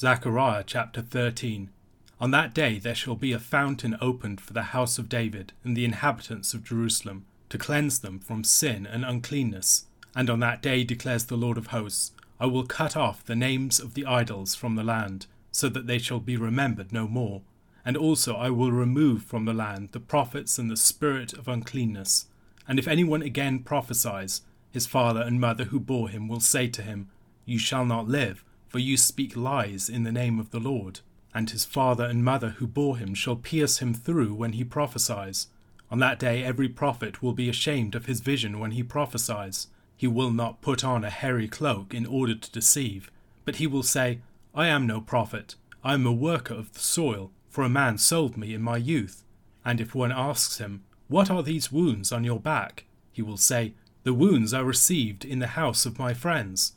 Zechariah chapter 13. On that day there shall be a fountain opened for the house of David and the inhabitants of Jerusalem, to cleanse them from sin and uncleanness. And on that day declares the Lord of hosts, I will cut off the names of the idols from the land, so that they shall be remembered no more. And also I will remove from the land the prophets and the spirit of uncleanness. And if anyone again prophesies, his father and mother who bore him will say to him, You shall not live, for you speak lies in the name of the Lord. And his father and mother who bore him shall pierce him through when he prophesies. On that day every prophet will be ashamed of his vision when he prophesies. He will not put on a hairy cloak in order to deceive, but he will say, I am no prophet, I am a worker of the soil, for a man sold me in my youth. And if one asks him, What are these wounds on your back? he will say, The wounds I received in the house of my friends.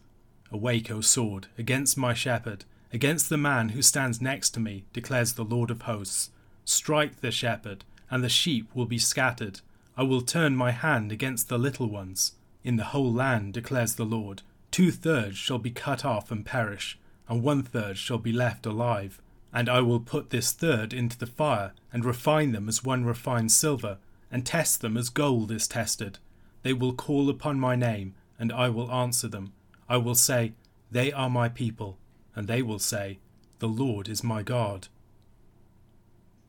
Awake, O sword, against my shepherd, against the man who stands next to me, declares the Lord of hosts. Strike the shepherd, and the sheep will be scattered. I will turn my hand against the little ones. In the whole land, declares the Lord, two thirds shall be cut off and perish, and one third shall be left alive. And I will put this third into the fire, and refine them as one refines silver, and test them as gold is tested. They will call upon my name, and I will answer them. I will say, They are my people, and they will say, The Lord is my God.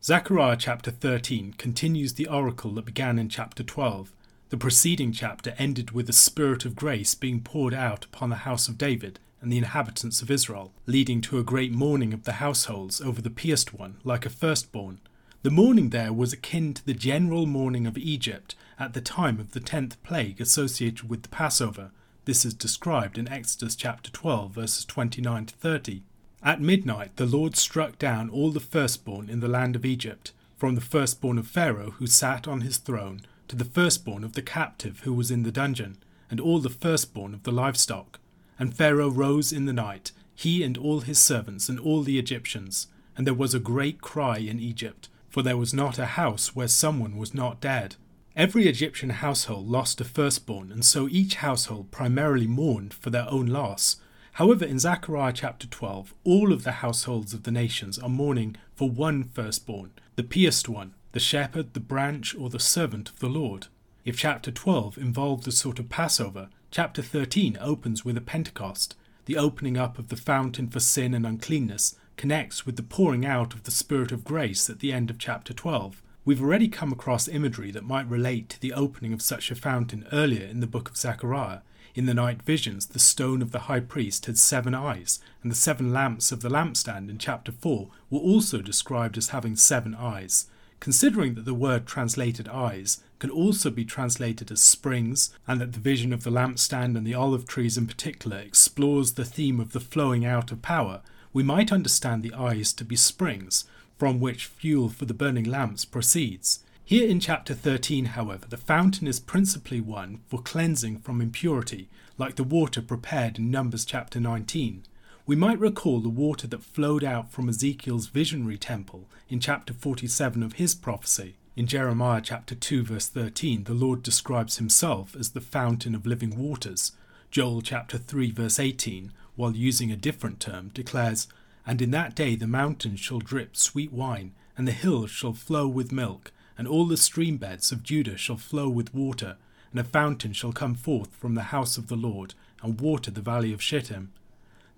Zechariah chapter 13 continues the oracle that began in chapter 12. The preceding chapter ended with the Spirit of grace being poured out upon the house of David and the inhabitants of Israel, leading to a great mourning of the households over the pierced one, like a firstborn. The mourning there was akin to the general mourning of Egypt at the time of the tenth plague associated with the Passover, this is described in Exodus chapter 12, verses 29 to 30. At midnight, the Lord struck down all the firstborn in the land of Egypt, from the firstborn of Pharaoh who sat on his throne, to the firstborn of the captive who was in the dungeon, and all the firstborn of the livestock. And Pharaoh rose in the night, he and all his servants and all the Egyptians. And there was a great cry in Egypt, for there was not a house where someone was not dead. Every Egyptian household lost a firstborn, and so each household primarily mourned for their own loss. However, in Zechariah chapter 12, all of the households of the nations are mourning for one firstborn, the pierced one, the shepherd, the branch, or the servant of the Lord. If chapter 12 involved a sort of Passover, chapter 13 opens with a Pentecost. The opening up of the fountain for sin and uncleanness connects with the pouring out of the Spirit of grace at the end of chapter 12. We've already come across imagery that might relate to the opening of such a fountain earlier in the book of Zechariah. In the night visions, the stone of the high priest had seven eyes, and the seven lamps of the lampstand in chapter 4 were also described as having seven eyes. Considering that the word translated eyes can also be translated as springs, and that the vision of the lampstand and the olive trees in particular explores the theme of the flowing out of power, we might understand the eyes to be springs, from which fuel for the burning lamps proceeds. Here in chapter 13, however, the fountain is principally one for cleansing from impurity, like the water prepared in Numbers chapter 19. We might recall the water that flowed out from Ezekiel's visionary temple in chapter 47 of his prophecy. In Jeremiah chapter 2 verse 13, the Lord describes himself as the fountain of living waters. Joel chapter 3 verse 18, while using a different term, declares, and in that day the mountains shall drip sweet wine, and the hills shall flow with milk, and all the stream beds of Judah shall flow with water, and a fountain shall come forth from the house of the Lord, and water the valley of Shittim.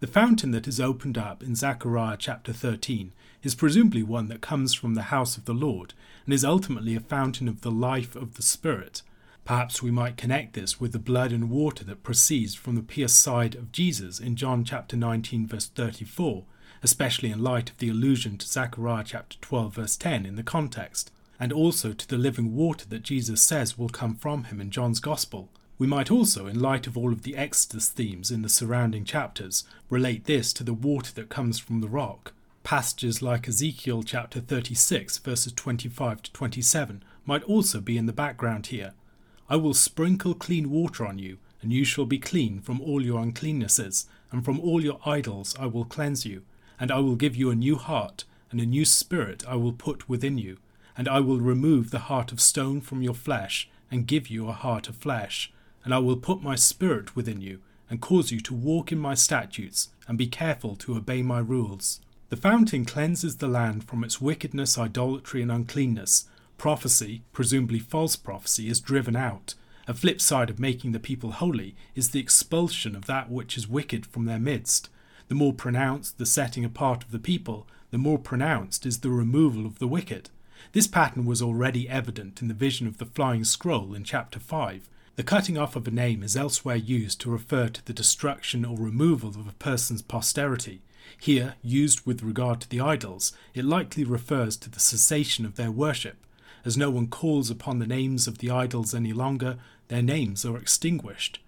The fountain that is opened up in Zechariah chapter 13 is presumably one that comes from the house of the Lord, and is ultimately a fountain of the life of the Spirit. Perhaps we might connect this with the blood and water that proceeds from the pierced side of Jesus in John chapter 19 verse 34, especially in light of the allusion to Zechariah chapter 12 verse 10 in the context, and also to the living water that Jesus says will come from him in John's Gospel. We might also, in light of all of the Exodus themes in the surrounding chapters, relate this to the water that comes from the rock. Passages like Ezekiel chapter 36 verses 25 to 27 might also be in the background here. I will sprinkle clean water on you, and you shall be clean from all your uncleannesses, and from all your idols I will cleanse you and I will give you a new heart, and a new spirit I will put within you, and I will remove the heart of stone from your flesh, and give you a heart of flesh, and I will put my spirit within you, and cause you to walk in my statutes and be careful to obey my rules. The fountain cleanses the land from its wickedness, idolatry, and uncleanness. Prophecy, presumably false prophecy, is driven out. A flip side of making the people holy is the expulsion of that which is wicked from their midst. The more pronounced the setting apart of the people, the more pronounced is the removal of the wicked. This pattern was already evident in the vision of the flying scroll in chapter 5. The cutting off of a name is elsewhere used to refer to the destruction or removal of a person's posterity. Here, used with regard to the idols, it likely refers to the cessation of their worship. As no one calls upon the names of the idols any longer, their names are extinguished.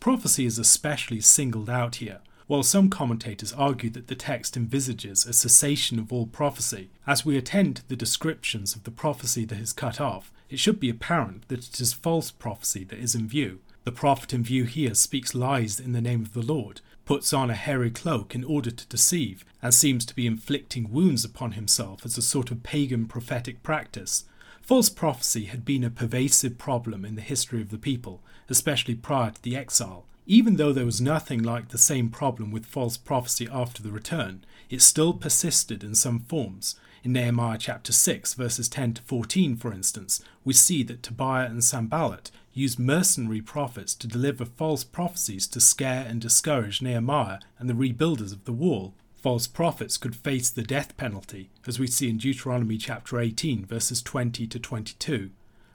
Prophecy is especially singled out here. While some commentators argue that the text envisages a cessation of all prophecy, as we attend to the descriptions of the prophecy that is cut off, it should be apparent that it is false prophecy that is in view. The prophet in view here speaks lies in the name of the Lord, puts on a hairy cloak in order to deceive, and seems to be inflicting wounds upon himself as a sort of pagan prophetic practice. False prophecy had been a pervasive problem in the history of the people, especially prior to the exile. Even though there was nothing like the same problem with false prophecy after the return, it still persisted in some forms. In Nehemiah chapter 6, verses 10 to 14, for instance, we see that Tobiah and Sanballat used mercenary prophets to deliver false prophecies to scare and discourage Nehemiah and the rebuilders of the wall. False prophets could face the death penalty, as we see in Deuteronomy chapter 18, verses 20 to 22.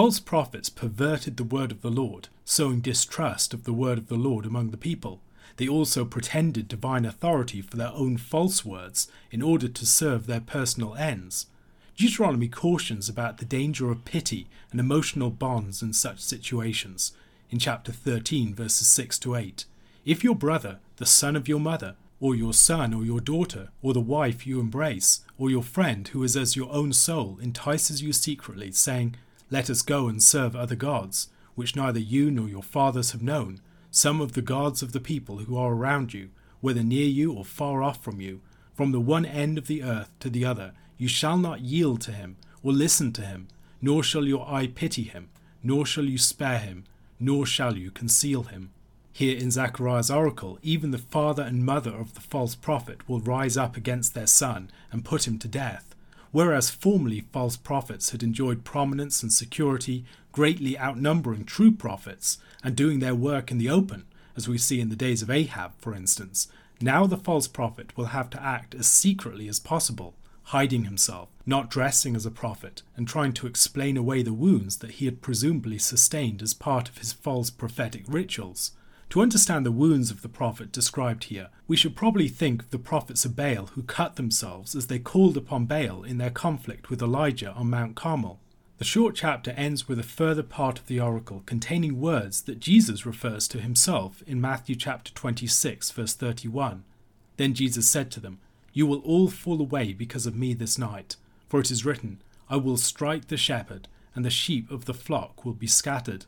False prophets perverted the word of the Lord, sowing distrust of the word of the Lord among the people. They also pretended divine authority for their own false words in order to serve their personal ends. Deuteronomy cautions about the danger of pity and emotional bonds in such situations. In chapter 13, verses 6 to 8, if your brother, the son of your mother, or your son or your daughter, or the wife you embrace, or your friend who is as your own soul entices you secretly, saying, let us go and serve other gods, which neither you nor your fathers have known, some of the gods of the people who are around you, whether near you or far off from you, from the one end of the earth to the other. You shall not yield to him, or listen to him, nor shall your eye pity him, nor shall you spare him, nor shall you conceal him. Here in Zechariah's oracle, even the father and mother of the false prophet will rise up against their son and put him to death. Whereas formerly false prophets had enjoyed prominence and security, greatly outnumbering true prophets and doing their work in the open, as we see in the days of Ahab, for instance, now the false prophet will have to act as secretly as possible, hiding himself, not dressing as a prophet, and trying to explain away the wounds that he had presumably sustained as part of his false prophetic rituals. To understand the wounds of the prophet described here, we should probably think of the prophets of Baal who cut themselves as they called upon Baal in their conflict with Elijah on Mount Carmel. The short chapter ends with a further part of the oracle containing words that Jesus refers to himself in Matthew chapter 26 verse 31. Then Jesus said to them, You will all fall away because of me this night, for it is written, I will strike the shepherd, and the sheep of the flock will be scattered.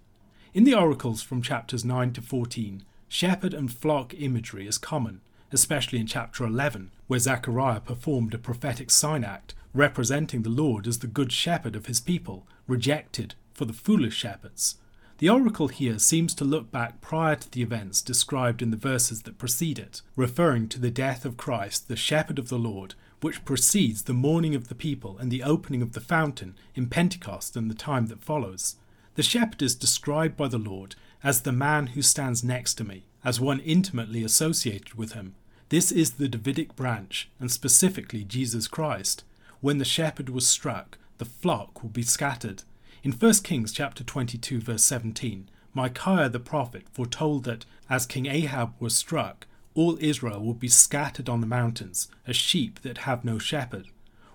In the oracles from chapters 9 to 14, shepherd and flock imagery is common, especially in chapter 11, where Zechariah performed a prophetic sign act representing the Lord as the good shepherd of his people, rejected for the foolish shepherds. The oracle here seems to look back prior to the events described in the verses that precede it, referring to the death of Christ, the shepherd of the Lord, which precedes the mourning of the people and the opening of the fountain in Pentecost and the time that follows. The shepherd is described by the Lord as the man who stands next to me, as one intimately associated with him. This is the Davidic branch, and specifically Jesus Christ. When the shepherd was struck, the flock will be scattered. In 1 Kings chapter 22 verse 17, Micaiah the prophet foretold that as King Ahab was struck, all Israel would be scattered on the mountains, as sheep that have no shepherd.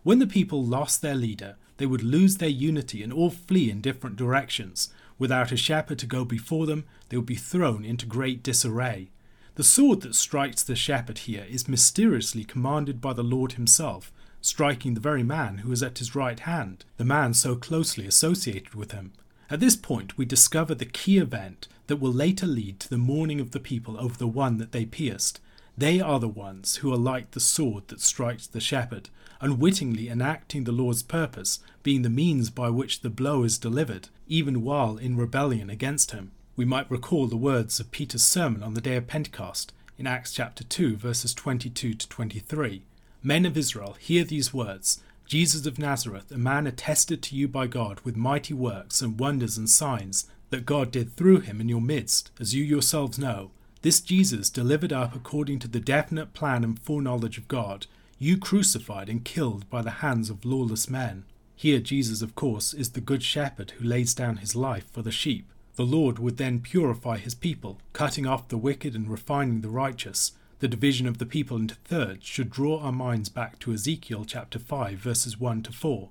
When the people lost their leader, they would lose their unity and all flee in different directions. Without a shepherd to go before them, they would be thrown into great disarray. The sword that strikes the shepherd here is mysteriously commanded by the Lord himself, striking the very man who is at his right hand, the man so closely associated with him. At this point, we discover the key event that will later lead to the mourning of the people over the one that they pierced. They are the ones who are like the sword that strikes the shepherd, unwittingly enacting the Lord's purpose, being the means by which the blow is delivered, even while in rebellion against him. We might recall the words of Peter's sermon on the day of Pentecost in Acts chapter 2, verses 22 to 23. Men of Israel, hear these words Jesus of Nazareth, a man attested to you by God with mighty works and wonders and signs that God did through him in your midst, as you yourselves know. This Jesus, delivered up according to the definite plan and foreknowledge of God, you crucified and killed by the hands of lawless men. Here, Jesus, of course, is the Good Shepherd who lays down his life for the sheep. The Lord would then purify his people, cutting off the wicked and refining the righteous. The division of the people into thirds should draw our minds back to Ezekiel chapter 5, verses 1 to 4.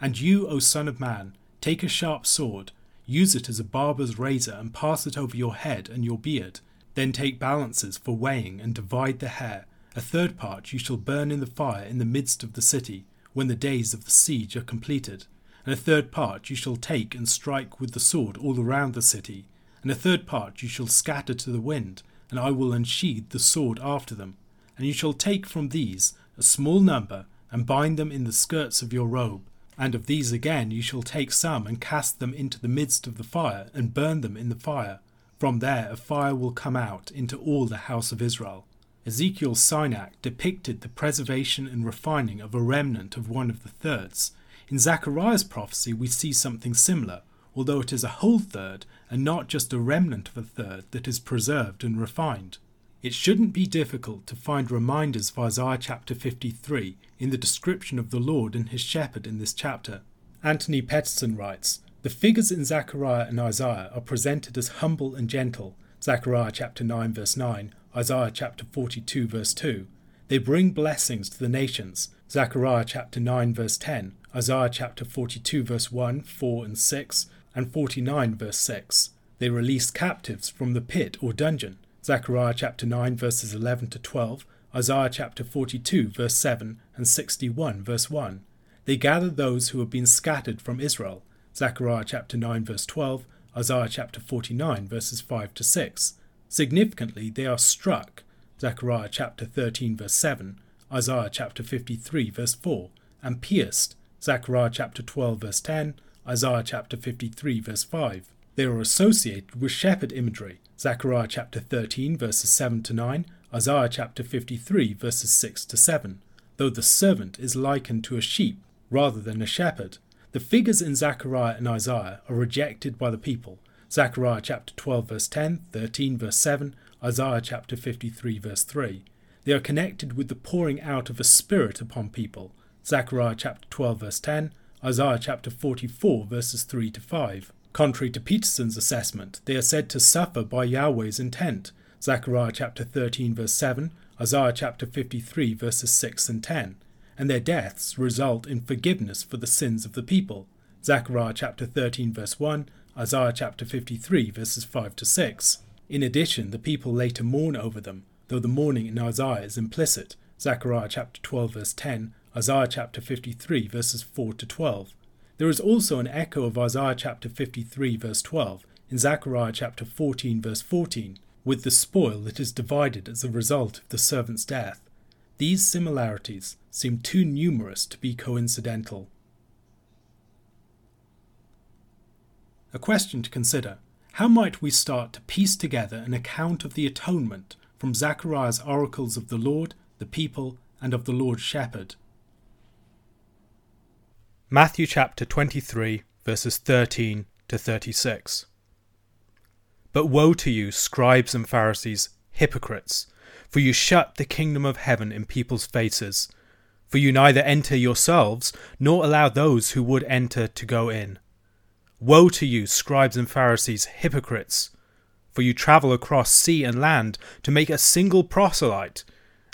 And you, O Son of Man, take a sharp sword, use it as a barber's razor, and pass it over your head and your beard. Then take balances for weighing, and divide the hair. A third part you shall burn in the fire in the midst of the city, when the days of the siege are completed. And a third part you shall take and strike with the sword all around the city. And a third part you shall scatter to the wind, and I will unsheathe the sword after them. And you shall take from these a small number, and bind them in the skirts of your robe. And of these again you shall take some, and cast them into the midst of the fire, and burn them in the fire. From there a fire will come out into all the house of Israel. Ezekiel's sign act depicted the preservation and refining of a remnant of one of the thirds. In Zechariah's prophecy, we see something similar, although it is a whole third and not just a remnant of a third that is preserved and refined. It shouldn't be difficult to find reminders of Isaiah chapter 53 in the description of the Lord and his shepherd in this chapter. Anthony Petterson writes The figures in Zechariah and Isaiah are presented as humble and gentle, Zechariah chapter 9, verse 9, Isaiah chapter 42, verse 2. They bring blessings to the nations, Zechariah chapter 9, verse 10, Isaiah chapter 42, verse 1, 4, and 6, and 49, verse 6. They release captives from the pit or dungeon, Zechariah chapter 9, verses 11 to 12, Isaiah chapter 42, verse 7, and 61, verse 1. They gather those who have been scattered from Israel, Zechariah chapter 9, verse 12, Isaiah chapter 49, verses 5 to 6. Significantly, they are struck, Zechariah chapter 13, verse 7, Isaiah chapter 53, verse 4, and pierced, Zechariah chapter 12, verse 10, Isaiah chapter 53, verse 5. They are associated with shepherd imagery, Zechariah chapter 13, verses 7 to 9, Isaiah chapter 53, verses 6 to 7, though the servant is likened to a sheep rather than a shepherd. The figures in Zechariah and Isaiah are rejected by the people. Zechariah chapter 12, verse 10, 13, verse 7, Isaiah chapter 53, verse 3. They are connected with the pouring out of a spirit upon people. Zechariah chapter 12, verse 10, Isaiah chapter 44, verses 3 to 5. Contrary to Petterson's assessment, they are said to suffer by Yahweh's intent. Zechariah chapter 13, verse 7, Isaiah chapter 53, verses 6 and 10. And their deaths result in forgiveness for the sins of the people. Zechariah chapter 13, verse 1, Isaiah chapter 53, verses 5 to 6. In addition, the people later mourn over them, though the mourning in Isaiah is implicit. Zechariah chapter 12, verse 10, Isaiah chapter 53, verses 4 to 12. There is also an echo of Isaiah chapter 53, verse 12, in Zechariah chapter 14, verse 14, with the spoil that is divided as a result of the servant's death. These similarities seem too numerous to be coincidental. A question to consider How might we start to piece together an account of the atonement from Zechariah's oracles of the Lord, the people, and of the Lord's shepherd? Matthew chapter 23, verses 13 to 36. But woe to you, scribes and Pharisees, hypocrites, for you shut the kingdom of heaven in people's faces. For you neither enter yourselves, nor allow those who would enter to go in. Woe to you, scribes and Pharisees, hypocrites, for you travel across sea and land to make a single proselyte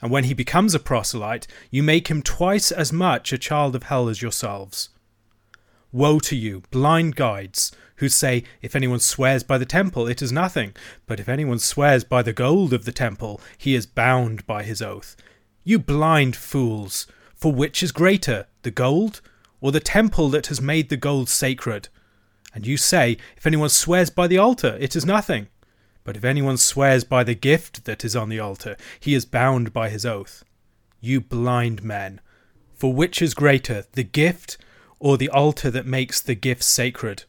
and when he becomes a proselyte, you make him twice as much a child of hell as yourselves. Woe to you, blind guides, who say, If anyone swears by the temple, it is nothing, but if anyone swears by the gold of the temple, he is bound by his oath. You blind fools! For which is greater, the gold, or the temple that has made the gold sacred? And you say, If anyone swears by the altar, it is nothing. But if anyone swears by the gift that is on the altar, he is bound by his oath. You blind men! For which is greater, the gift or the altar that makes the gift sacred?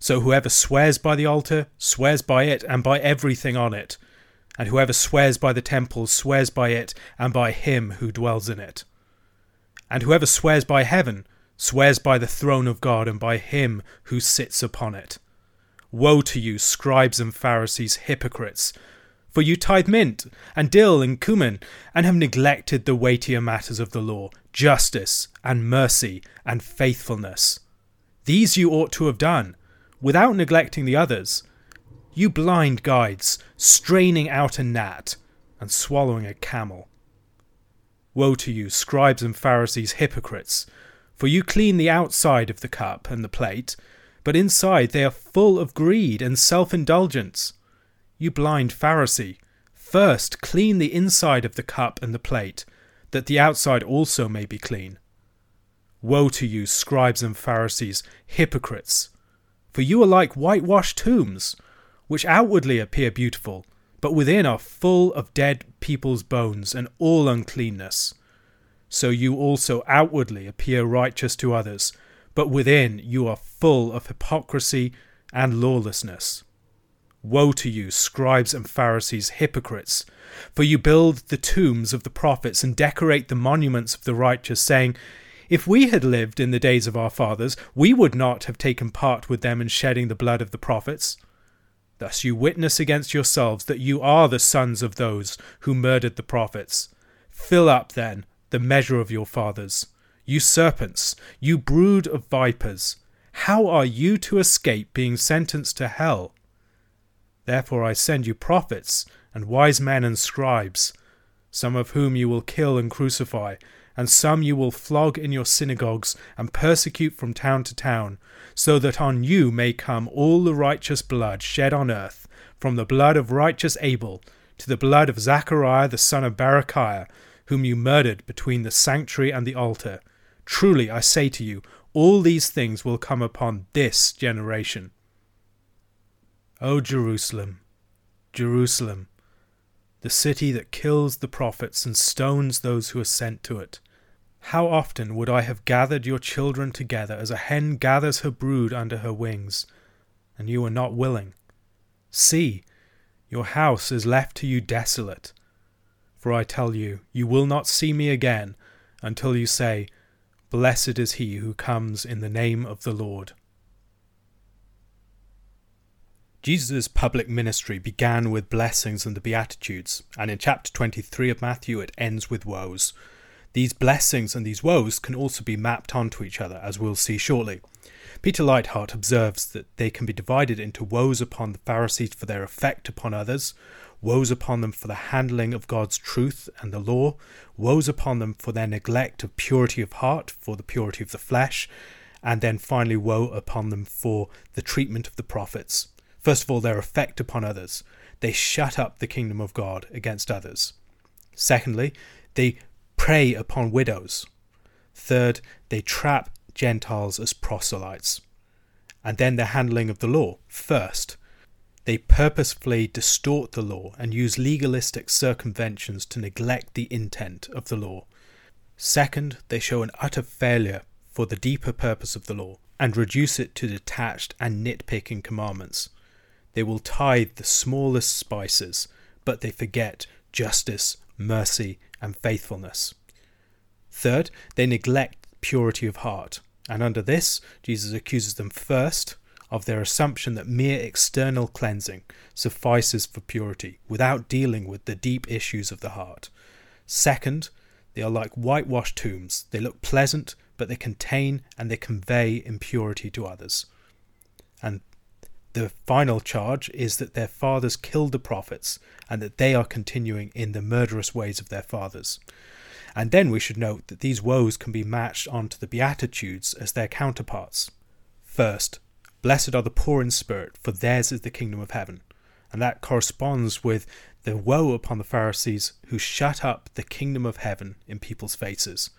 So whoever swears by the altar swears by it and by everything on it. And whoever swears by the temple swears by it and by him who dwells in it. And whoever swears by heaven swears by the throne of God and by him who sits upon it. Woe to you, scribes and Pharisees, hypocrites! For you tithe mint, and dill, and cumin, and have neglected the weightier matters of the law, justice, and mercy, and faithfulness. These you ought to have done, without neglecting the others. You blind guides, straining out a gnat, and swallowing a camel. Woe to you, scribes and Pharisees, hypocrites! For you clean the outside of the cup and the plate, but inside they are full of greed and self indulgence. You blind Pharisee, first clean the inside of the cup and the plate, that the outside also may be clean. Woe to you, scribes and Pharisees, hypocrites! For you are like whitewashed tombs, which outwardly appear beautiful, but within are full of dead people's bones and all uncleanness so you also outwardly appear righteous to others, but within you are full of hypocrisy and lawlessness. Woe to you, scribes and Pharisees, hypocrites! For you build the tombs of the prophets and decorate the monuments of the righteous, saying, If we had lived in the days of our fathers, we would not have taken part with them in shedding the blood of the prophets. Thus you witness against yourselves that you are the sons of those who murdered the prophets. Fill up, then, the measure of your fathers. You serpents, you brood of vipers, how are you to escape being sentenced to hell? Therefore I send you prophets, and wise men and scribes, some of whom you will kill and crucify, and some you will flog in your synagogues and persecute from town to town, so that on you may come all the righteous blood shed on earth, from the blood of righteous Abel to the blood of Zechariah the son of Barachiah, whom you murdered between the sanctuary and the altar. Truly, I say to you, all these things will come upon this generation. O Jerusalem, Jerusalem, the city that kills the prophets and stones those who are sent to it. How often would I have gathered your children together as a hen gathers her brood under her wings, and you were not willing. See, your house is left to you desolate. For I tell you, you will not see me again until you say, Blessed is he who comes in the name of the Lord. Jesus' public ministry began with blessings and the Beatitudes, and in chapter 23 of Matthew it ends with woes. These blessings and these woes can also be mapped onto each other, as we'll see shortly. Peter Leithart observes that they can be divided into woes upon the Pharisees for their effect upon others, woes upon them for the handling of God's truth and the law, woes upon them for their neglect of purity of heart, for the purity of the flesh, and then finally woe upon them for the treatment of the prophets. First of all, their effect upon others. They shut up the kingdom of God against others. Secondly, they prey upon widows. Third, they trap Gentiles as proselytes. And then the handling of the law. First, they purposefully distort the law and use legalistic circumventions to neglect the intent of the law. Second, they show an utter failure for the deeper purpose of the law and reduce it to detached and nitpicking commandments. They will tithe the smallest spices, but they forget justice, mercy, and faithfulness. Third, they neglect purity of heart, and under this, Jesus accuses them first of their assumption that mere external cleansing suffices for purity without dealing with the deep issues of the heart. Second, they are like whitewashed tombs. They look pleasant, but they contain and they convey impurity to others. And the final charge is that their fathers killed the prophets and that they are continuing in the murderous ways of their fathers. And then we should note that these woes can be matched onto the Beatitudes as their counterparts. First, Blessed are the poor in spirit, for theirs is the kingdom of heaven. And that corresponds with the woe upon the Pharisees who shut up the kingdom of heaven in people's faces.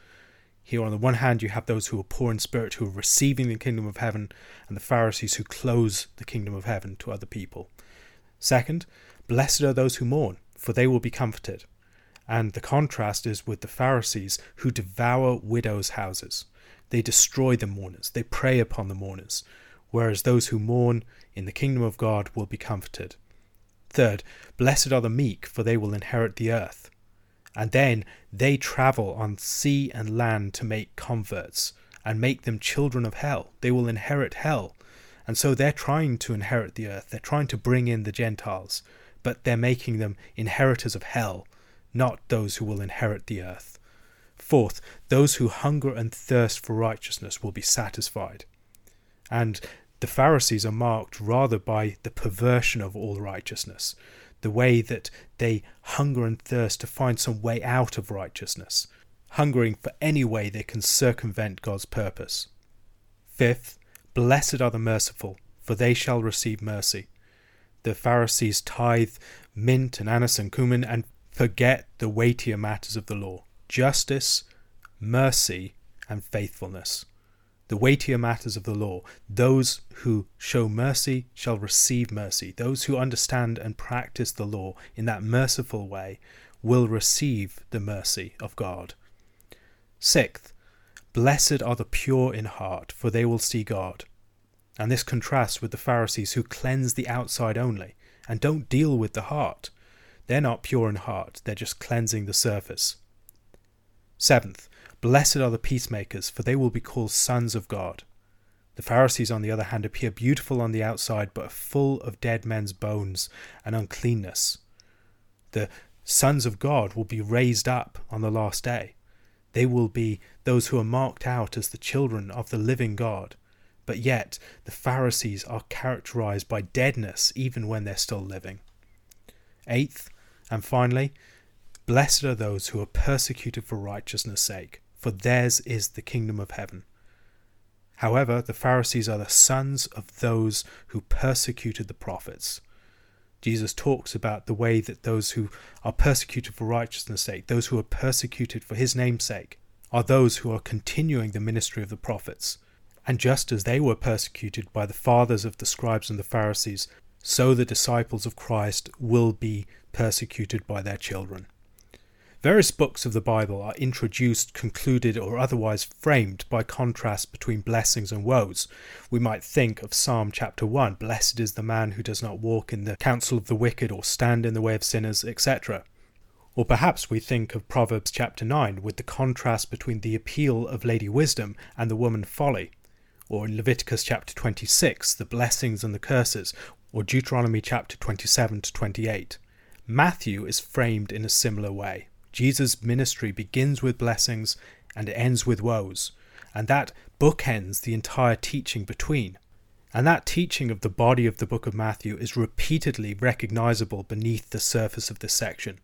Here, on the one hand, you have those who are poor in spirit, who are receiving the kingdom of heaven, and the Pharisees who close the kingdom of heaven to other people. Second, blessed are those who mourn, for they will be comforted. And the contrast is with the Pharisees who devour widows' houses. They destroy the mourners, they prey upon the mourners, whereas those who mourn in the kingdom of God will be comforted. Third, blessed are the meek, for they will inherit the earth. And then they travel on sea and land to make converts and make them children of hell. They will inherit hell. And so they're trying to inherit the earth. They're trying to bring in the Gentiles, but they're making them inheritors of hell, not those who will inherit the earth. Fourth, those who hunger and thirst for righteousness will be satisfied. And the Pharisees are marked rather by the perversion of all righteousness, the way that they hunger and thirst to find some way out of righteousness, hungering for any way they can circumvent God's purpose. Fifth, blessed are the merciful, for they shall receive mercy. The Pharisees tithe mint and anise and cumin and forget the weightier matters of the law justice, mercy, and faithfulness the weightier matters of the law. Those who show mercy shall receive mercy. Those who understand and practice the law in that merciful way will receive the mercy of God. Sixth, blessed are the pure in heart, for they will see God. And this contrasts with the Pharisees who cleanse the outside only and don't deal with the heart. They're not pure in heart, they're just cleansing the surface. Seventh, Blessed are the peacemakers, for they will be called sons of God. The Pharisees, on the other hand, appear beautiful on the outside, but are full of dead men's bones and uncleanness. The sons of God will be raised up on the last day. They will be those who are marked out as the children of the living God. But yet, the Pharisees are characterized by deadness even when they're still living. Eighth, and finally, blessed are those who are persecuted for righteousness' sake, for theirs is the kingdom of heaven. However, the Pharisees are the sons of those who persecuted the prophets. Jesus talks about the way that those who are persecuted for righteousness' sake, those who are persecuted for his name's sake, are those who are continuing the ministry of the prophets. And just as they were persecuted by the fathers of the scribes and the Pharisees, so the disciples of Christ will be persecuted by their children. Various books of the Bible are introduced, concluded, or otherwise framed by contrast between blessings and woes. We might think of Psalm chapter 1 Blessed is the man who does not walk in the counsel of the wicked, or stand in the way of sinners, etc. Or perhaps we think of Proverbs chapter 9 with the contrast between the appeal of Lady Wisdom and the woman Folly. Or in Leviticus chapter 26, the blessings and the curses. Or Deuteronomy chapter 27 to 28. Matthew is framed in a similar way. Jesus' ministry begins with blessings and ends with woes, and that bookends the entire teaching between. And that teaching of the body of the book of Matthew is repeatedly recognizable beneath the surface of this section.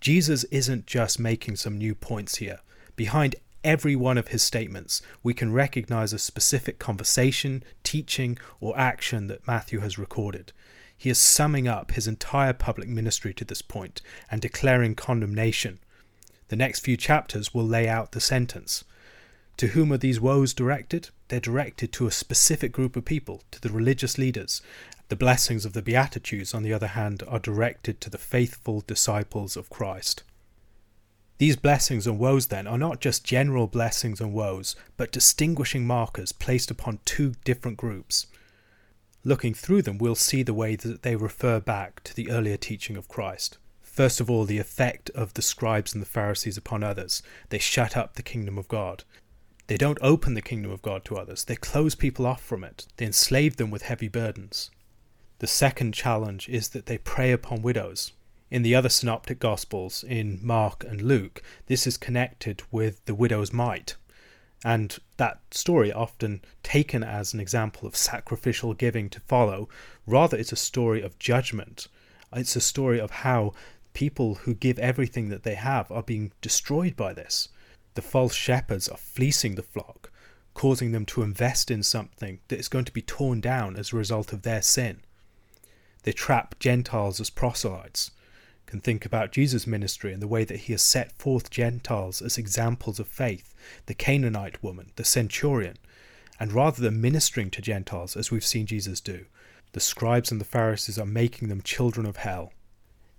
Jesus isn't just making some new points here. Behind every one of his statements, we can recognize a specific conversation, teaching, or action that Matthew has recorded. He is summing up his entire public ministry to this point and declaring condemnation the next few chapters will lay out the sentence. To whom are these woes directed? They're directed to a specific group of people, to the religious leaders. The blessings of the Beatitudes, on the other hand, are directed to the faithful disciples of Christ. These blessings and woes, then, are not just general blessings and woes, but distinguishing markers placed upon two different groups. Looking through them, we'll see the way that they refer back to the earlier teaching of Christ. First of all, the effect of the scribes and the Pharisees upon others. They shut up the kingdom of God. They don't open the kingdom of God to others. They close people off from it. They enslave them with heavy burdens. The second challenge is that they prey upon widows. In the other synoptic gospels, in Mark and Luke, this is connected with the widow's mite. And that story, often taken as an example of sacrificial giving to follow, rather it's a story of judgment. It's a story of how people who give everything that they have are being destroyed by this. The false shepherds are fleecing the flock. causing them to invest in something that is going to be torn down as a result of their sin. They trap Gentiles as proselytes. Can think about Jesus' ministry and the way that he has set forth Gentiles as examples of faith, the Canaanite woman, the centurion, and rather than ministering to Gentiles as we've seen Jesus do, the scribes and the Pharisees are making them children of hell.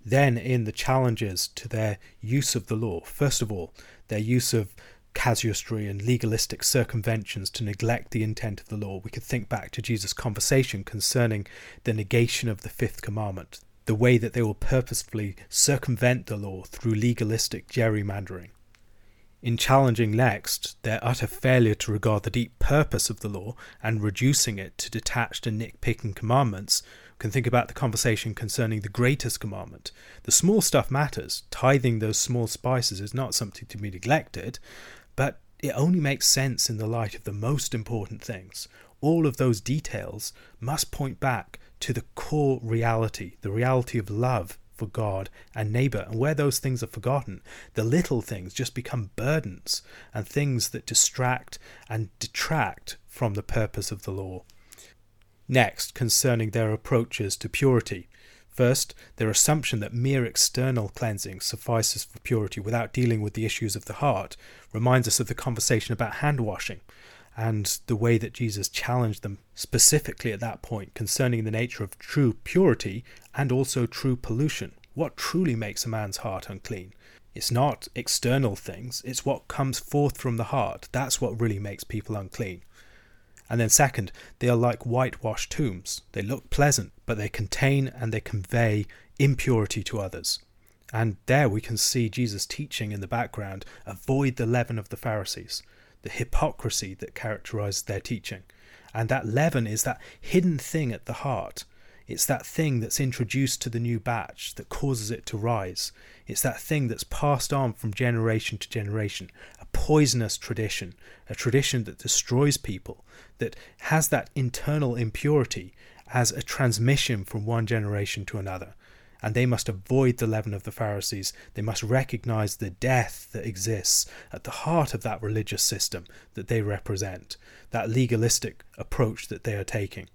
Then, in the challenges to their use of the law, first of all, their use of casuistry and legalistic circumventions to neglect the intent of the law, we could think back to Jesus' conversation concerning the negation of the fifth commandment, the way that they will purposefully circumvent the law through legalistic gerrymandering. In challenging next their utter failure to regard the deep purpose of the law and reducing it to detached and nitpicking commandments, can think about the conversation concerning the greatest commandment. The small stuff matters. Tithing those small spices is not something to be neglected, but it only makes sense in the light of the most important things. All of those details must point back to the core reality, the reality of love for God and neighbor. And where those things are forgotten, the little things just become burdens and things that distract and detract from the purpose of the law. Next, concerning their approaches to purity. First, their assumption that mere external cleansing suffices for purity without dealing with the issues of the heart reminds us of the conversation about hand washing and the way that Jesus challenged them specifically at that point concerning the nature of true purity and also true pollution. What truly makes a man's heart unclean? It's not external things, it's what comes forth from the heart. That's what really makes people unclean. And then, second, they are like whitewashed tombs. They look pleasant, but they contain and they convey impurity to others. And there we can see Jesus teaching in the background avoid the leaven of the Pharisees, the hypocrisy that characterized their teaching. And that leaven is that hidden thing at the heart. It's that thing that's introduced to the new batch that causes it to rise. It's that thing that's passed on from generation to generation, a poisonous tradition, a tradition that destroys people, that has that internal impurity as a transmission from one generation to another. And they must avoid the leaven of the Pharisees. They must recognize the death that exists at the heart of that religious system that they represent, that legalistic approach that they are taking.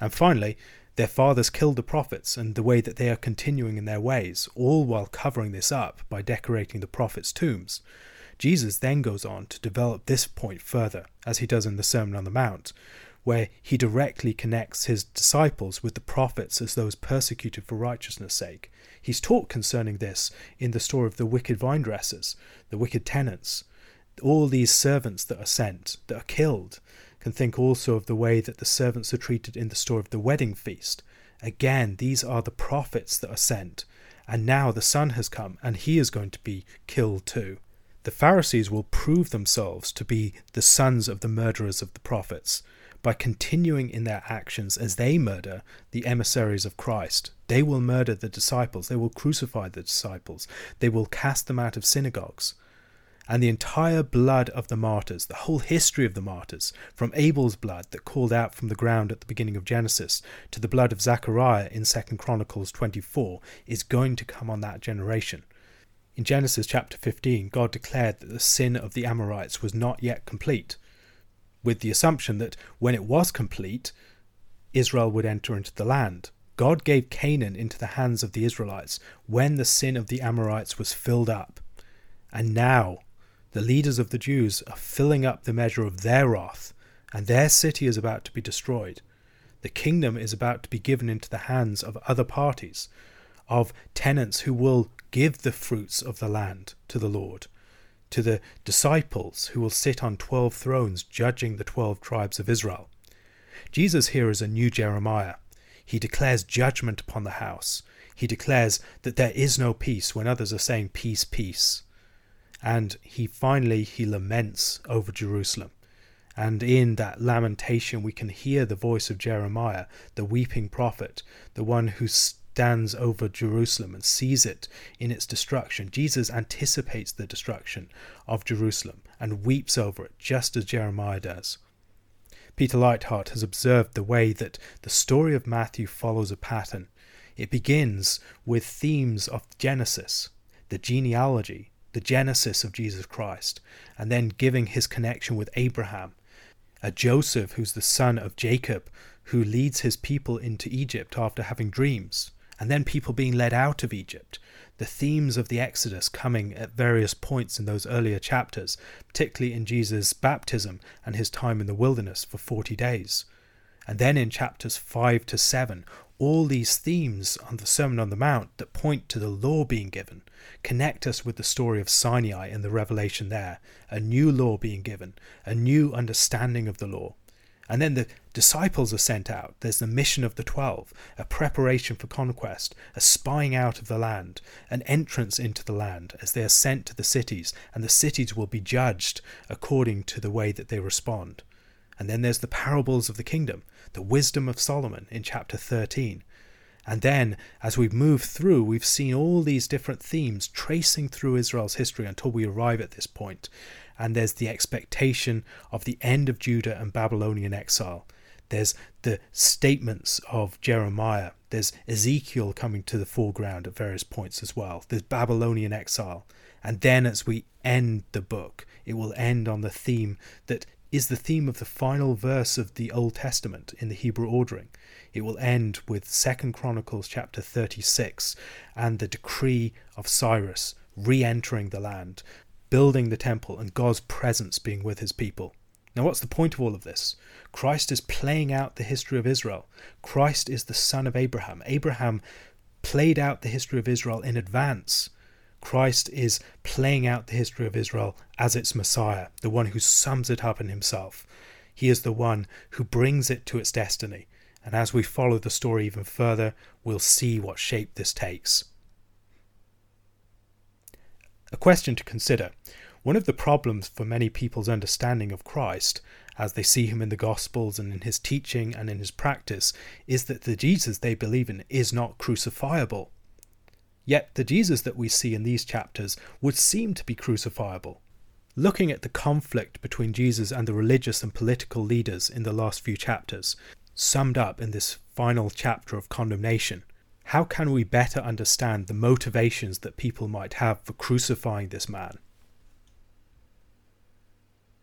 And finally, their fathers killed the prophets and the way that they are continuing in their ways, all while covering this up by decorating the prophets' tombs. Jesus then goes on to develop this point further, as he does in the Sermon on the Mount, where he directly connects his disciples with the prophets as those persecuted for righteousness' sake. He's taught concerning this in the story of the wicked vine dressers, the wicked tenants, all these servants that are sent, that are killed. Can think also of the way that the servants are treated in the story of the wedding feast. Again, these are the prophets that are sent, and now the Son has come, and he is going to be killed too the Pharisees will prove themselves to be the sons of the murderers of the prophets by continuing in their actions as they murder the emissaries of Christ. They will murder the disciples, they will crucify the disciples, they will cast them out of synagogues. And the entire blood of the martyrs, the whole history of the martyrs, from Abel's blood that called out from the ground at the beginning of Genesis to the blood of Zechariah in 2 Chronicles 24, is going to come on that generation. In Genesis chapter 15, God declared that the sin of the Amorites was not yet complete, with the assumption that when it was complete, Israel would enter into the land. God gave Canaan into the hands of the Israelites when the sin of the Amorites was filled up. And now, the leaders of the Jews are filling up the measure of their wrath, and their city is about to be destroyed. The kingdom is about to be given into the hands of other parties, of tenants who will give the fruits of the land to the Lord, to the disciples who will sit on twelve thrones judging the twelve tribes of Israel. Jesus here is a new Jeremiah. He declares judgment upon the house. He declares that there is no peace when others are saying peace, peace. And he finally he laments over Jerusalem. And in that lamentation, we can hear the voice of Jeremiah, the weeping prophet, the one who stands over Jerusalem and sees it in its destruction. Jesus anticipates the destruction of Jerusalem and weeps over it, just as Jeremiah does. Peter Leithart has observed the way that the story of Matthew follows a pattern. It begins with themes of Genesis, the genealogy, the genesis of Jesus Christ, and then giving his connection with Abraham, a Joseph who's the son of Jacob, who leads his people into Egypt after having dreams, and then people being led out of Egypt. The themes of the Exodus coming at various points in those earlier chapters, particularly in Jesus' baptism and his time in the wilderness for 40 days. And then in chapters 5 to 7, all these themes on the Sermon on the Mount that point to the law being given connect us with the story of Sinai and the revelation there, a new law being given, a new understanding of the law. And then the disciples are sent out. There's the mission of the twelve, a preparation for conquest, a spying out of the land, an entrance into the land as they are sent to the cities, and the cities will be judged according to the way that they respond. And then there's the parables of the kingdom, the wisdom of Solomon in chapter 13. And then, as we've moved through, we've seen all these different themes tracing through Israel's history until we arrive at this point. And there's the expectation of the end of Judah and Babylonian exile. There's the statements of Jeremiah. There's Ezekiel coming to the foreground at various points as well. There's Babylonian exile. And then, as we end the book, it will end on the theme that is the theme of the final verse of the Old Testament in the Hebrew ordering. It will end with 2nd Chronicles chapter 36 and the decree of Cyrus re-entering the land, building the temple and God's presence being with his people. Now what's the point of all of this? Christ is playing out the history of Israel. Christ is the son of Abraham. Abraham played out the history of Israel in advance Christ is playing out the history of Israel as its Messiah, the one who sums it up in himself. He is the one who brings it to its destiny. And as we follow the story even further, we'll see what shape this takes. A question to consider. One of the problems for many people's understanding of Christ, as they see him in the Gospels and in his teaching and in his practice, is that the Jesus they believe in is not crucifiable. Yet the Jesus that we see in these chapters would seem to be crucifiable. Looking at the conflict between Jesus and the religious and political leaders in the last few chapters, summed up in this final chapter of condemnation, how can we better understand the motivations that people might have for crucifying this man?